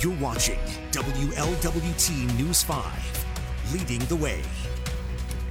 You're watching WLWT News 5, leading the way.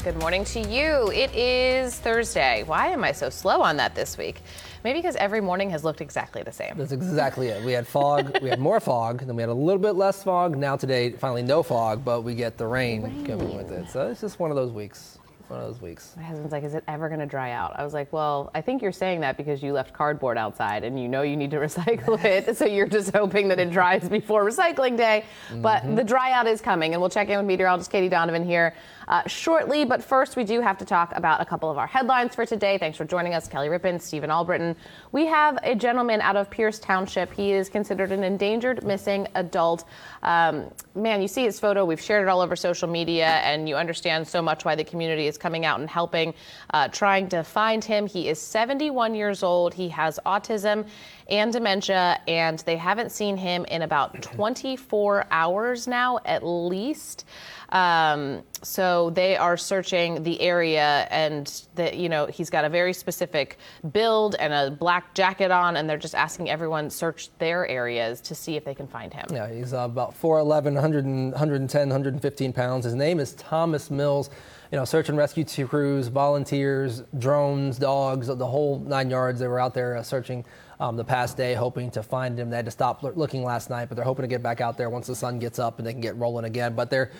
Good morning to you. It is Thursday. Why am I so slow on that this week? Maybe because every morning has looked exactly the same. That's exactly it. We had fog, we had more fog, then we had a little bit less fog. Now today, finally no fog, but we get the rain, rain. coming with it. So it's just one of those weeks one of those weeks. My husband's like, is it ever going to dry out? I was like, well, I think you're saying that because you left cardboard outside and you know you need to recycle it. so you're just hoping that it dries before recycling day. Mm-hmm. But the dry out is coming. And we'll check in with meteorologist Katie Donovan here uh, shortly. But first, we do have to talk about a couple of our headlines for today. Thanks for joining us, Kelly Rippin, Stephen Albritton. We have a gentleman out of Pierce Township. He is considered an endangered missing adult. Um, man, you see his photo. We've shared it all over social media, and you understand so much why the community is coming out and helping, uh, trying to find him. He is 71 years old. He has autism and dementia, and they haven't seen him in about 24 hours now, at least. Um, so they are searching the area, and that you know he's got a very specific build and a black jacket on, and they're just asking everyone search their areas to see if they can find him. Yeah, he's uh, about 4'11", 100 110, 115 pounds. His name is Thomas Mills you know, search and rescue crews, volunteers, drones, dogs, the whole nine yards. They were out there uh, searching um, the past day, hoping to find him. They had to stop looking last night, but they're hoping to get back out there once the sun gets up and they can get rolling again. But they're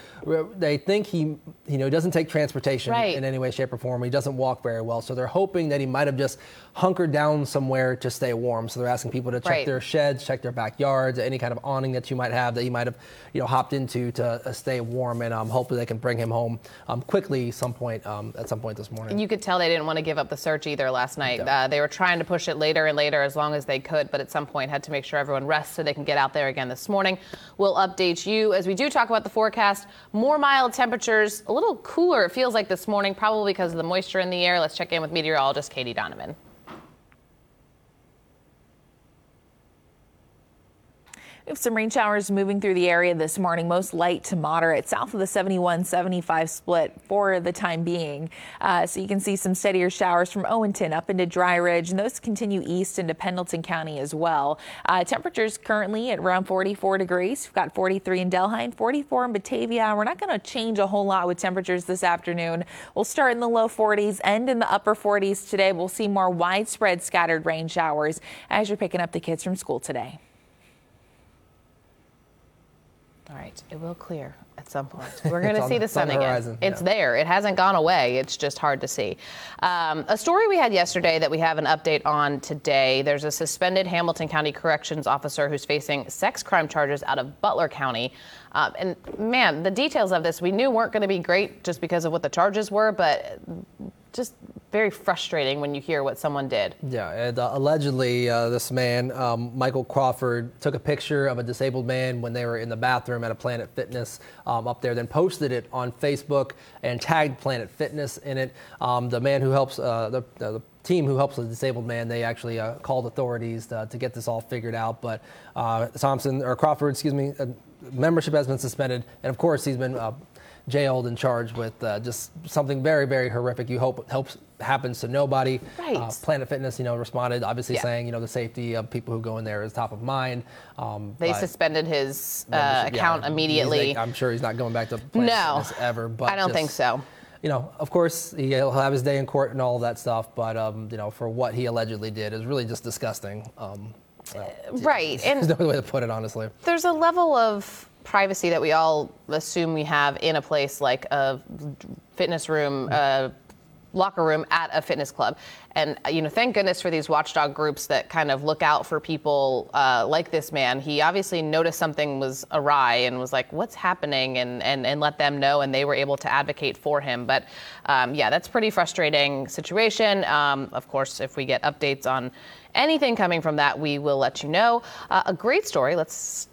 they think he you know doesn't take transportation right. in any way, shape, or form. He doesn't walk very well, so they're hoping that he might have just hunkered down somewhere to stay warm. So they're asking people to check right. their sheds, check their backyards, any kind of awning that you might have that you might have you know hopped into to uh, stay warm, and um, hopefully they can bring him home um, quickly some point um, at some point this morning. And you could tell they didn't want to give up the search either last night. Uh, they were trying to push it later and later as long long as they could, but at some point had to make sure everyone rests so they can get out there again this morning. We'll update you as we do talk about the forecast. More mild temperatures, a little cooler, it feels like this morning, probably because of the moisture in the air. Let's check in with meteorologist Katie Donovan. We have some rain showers moving through the area this morning, most light to moderate, south of the 71 75 split for the time being. Uh, so you can see some steadier showers from Owenton up into Dry Ridge, and those continue east into Pendleton County as well. Uh, temperatures currently at around 44 degrees. We've got 43 in Delhi, and 44 in Batavia. We're not going to change a whole lot with temperatures this afternoon. We'll start in the low 40s, end in the upper 40s today. We'll see more widespread scattered rain showers as you're picking up the kids from school today. All right, it will clear at some point. We're going to see the sun again. Horizon, it's yeah. there. It hasn't gone away. It's just hard to see. Um, a story we had yesterday that we have an update on today. There's a suspended Hamilton County Corrections officer who's facing sex crime charges out of Butler County. Um, and man, the details of this we knew weren't going to be great just because of what the charges were, but just very frustrating when you hear what someone did. Yeah, and uh, allegedly, uh, this man, um, Michael Crawford, took a picture of a disabled man when they were in the bathroom at a Planet Fitness um, up there, then posted it on Facebook and tagged Planet Fitness in it. Um, the man who helps, uh, the, uh, the team who helps the disabled man, they actually uh, called authorities to, to, get this all figured out. But uh, Thompson, or Crawford, excuse me, membership has been suspended, and of course he's been uh, jailed and charged with uh, just something very, very horrific. You hope helps happens to nobody. Right. Uh, Planet Fitness, you know, responded obviously yeah. saying, you know, the safety of people who go in there is top of mind. Um, they suspended his uh, account yeah, immediately. Like, I'm sure he's not going back to Planet no, Fitness ever. But I don't just, think so. You know, of course, he'll have his day in court and all of that stuff, but um, you know, for what he allegedly did is really just disgusting. Um, well, right, and there's no way to put it honestly. There's a level of privacy that we all assume we have in a place like a fitness room, a locker room at a fitness club. And, you know, thank goodness for these watchdog groups that kind of look out for people uh, like this man. He obviously noticed something was awry and was like, what's happening? And, and, and let them know. And they were able to advocate for him. But um, yeah, that's pretty frustrating situation. Um, of course, if we get updates on anything coming from that, we will let you know. Uh, a great story. Let's.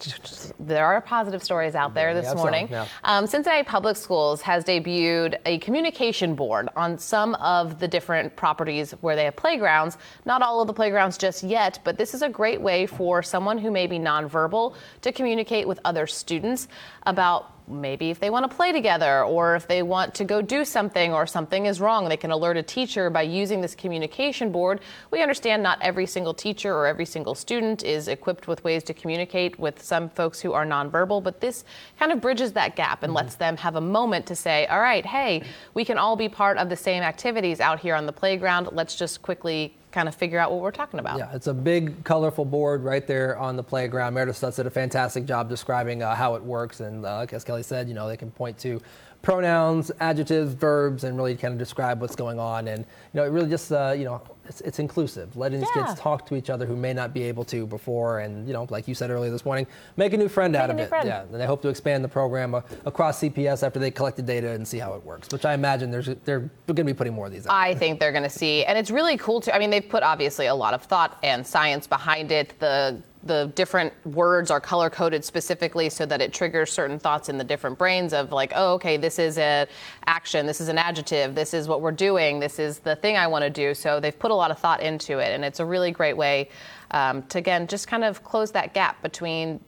There are positive stories out there this morning. yeah. um, Cincinnati Public Schools has debuted a communication board on some of the different properties where they have playgrounds. Not all of the playgrounds just yet, but this is a great way for someone who may be nonverbal to communicate with other students about maybe if they want to play together or if they want to go do something or something is wrong, they can alert a teacher by using this communication board. We understand not every single teacher or every single student is equipped with ways to communicate with some folks who are nonverbal, but this kind of bridges that gap and mm-hmm. lets them have a moment to say, all right, hey, we can all be part of the same activities out here on the playground. Let's just quickly kind of figure out what we're talking about. Yeah, it's a big, colorful board right there on the playground. Meredith Stutz did a fantastic job describing uh, how it works, and uh, as Kelly said, you know, they can point to pronouns, adjectives, verbs, and really kind of describe what's going on. And you know, it really just uh, you know, it's, it's, inclusive, letting these yeah. kids talk to each other who may not be able to before, and you know, like you said earlier this morning, make a new friend make out of it. Friend. Yeah, and they hope to expand the program uh, across CPS after they collect the data and see how it works. Which I imagine there's they're going to be putting more of these. Out. I think they're going to see, and it's really cool to. I mean, they've put obviously a lot of thought and science behind it. The the different words are color coded specifically so that it triggers certain thoughts in the different brains of like, oh, okay, this is an action, this is an adjective, this is what we're doing, this is the thing I want to do. So they've put a lot of thought into it, and it's a really great way um, to again just kind of close that gap between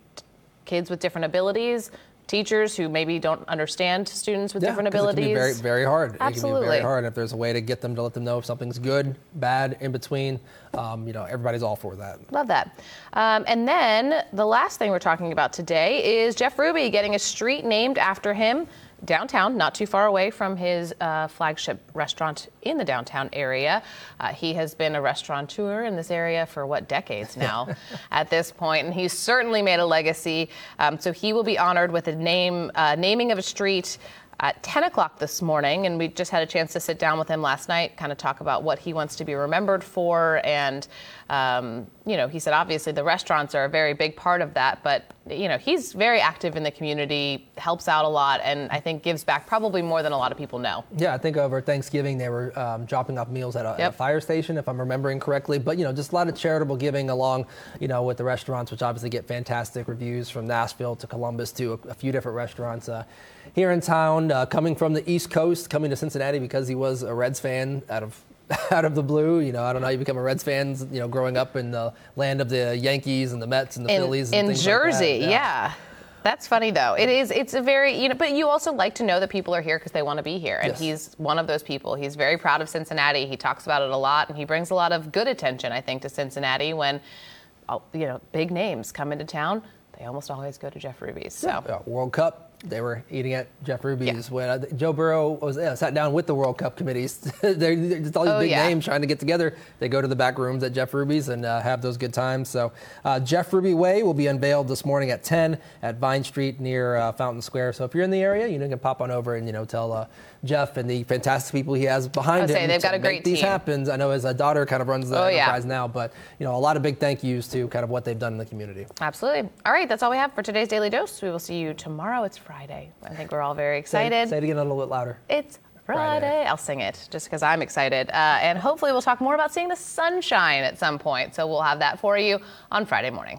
kids with different abilities teachers who maybe don't understand students with yeah, different abilities. It can be very, very hard. Absolutely. It can be very hard if there's a way to get them to let them know if something's good, bad, in between. Um, you know, everybody's all for that. Love that. Um, and then the last thing we're talking about today is Jeff Ruby getting a street named after him downtown, not too far away from his uh, flagship restaurant in the downtown area. Uh, he has been a restaurateur in this area for what decades now at this point, and he's certainly made a legacy. Um, so he will be honored with a name uh, naming of a street at 10 o'clock this morning, and we just had a chance to sit down with him last night, kind of talk about what he wants to be remembered for. And, um, you know, he said obviously the restaurants are a very big part of that, but, you know, he's very active in the community, helps out a lot, and I think gives back probably more than a lot of people know. Yeah, I think over Thanksgiving they were um, dropping off meals at a, yep. at a, fire station, if I'm remembering correctly. But, you know, just a lot of charitable giving along, you know, with the restaurants, which obviously get fantastic reviews from Nashville to Columbus to a, a few different restaurants. Uh, here in town, uh, coming from the East Coast, coming to Cincinnati because he was a Reds fan out of out of the blue. You know, I don't know how you become a Reds fan. You know, growing up in the land of the Yankees and the Mets and the in, Phillies and in Jersey. Like yeah. yeah. That's funny though. It is. It's a very you know, but you also like to know that people are here because they want to be here, and yes. he's one of those people. He's very proud of Cincinnati. He talks about it a lot, and he brings a lot of good attention, I think, to Cincinnati when, uh, you know, big names come into town. They almost always go to Jeff Ruby's. So yeah, World Cup they were eating at Jeff Ruby's yeah. when uh, Joe Burrow was yeah, sat down with the World Cup committees. they're just all these oh, big names trying to get together. They go to the back rooms at Jeff Ruby's and uh, have those good times. So uh, Jeff Ruby Way will be unveiled this morning at 10 at Vine Street near uh, Fountain Square. So if you're in the area, you know, you can pop on over and you know tell uh, Jeff and the fantastic people he has behind I'll him. Say, they've got a great these team. happens. I know his uh, daughter kind of runs the oh, enterprise now, but you know a lot of big thank yous to kind of what they've done in the community. Absolutely. All right, that's all we have for today's Daily Dose. We will see you tomorrow. It's Friday. I think we're all very excited. Say, say it again a little bit louder. It's Friday. Friday. I'll sing it just because I'm excited. Uh, and hopefully, we'll talk more about seeing the sunshine at some point. So we'll have that for you on Friday morning.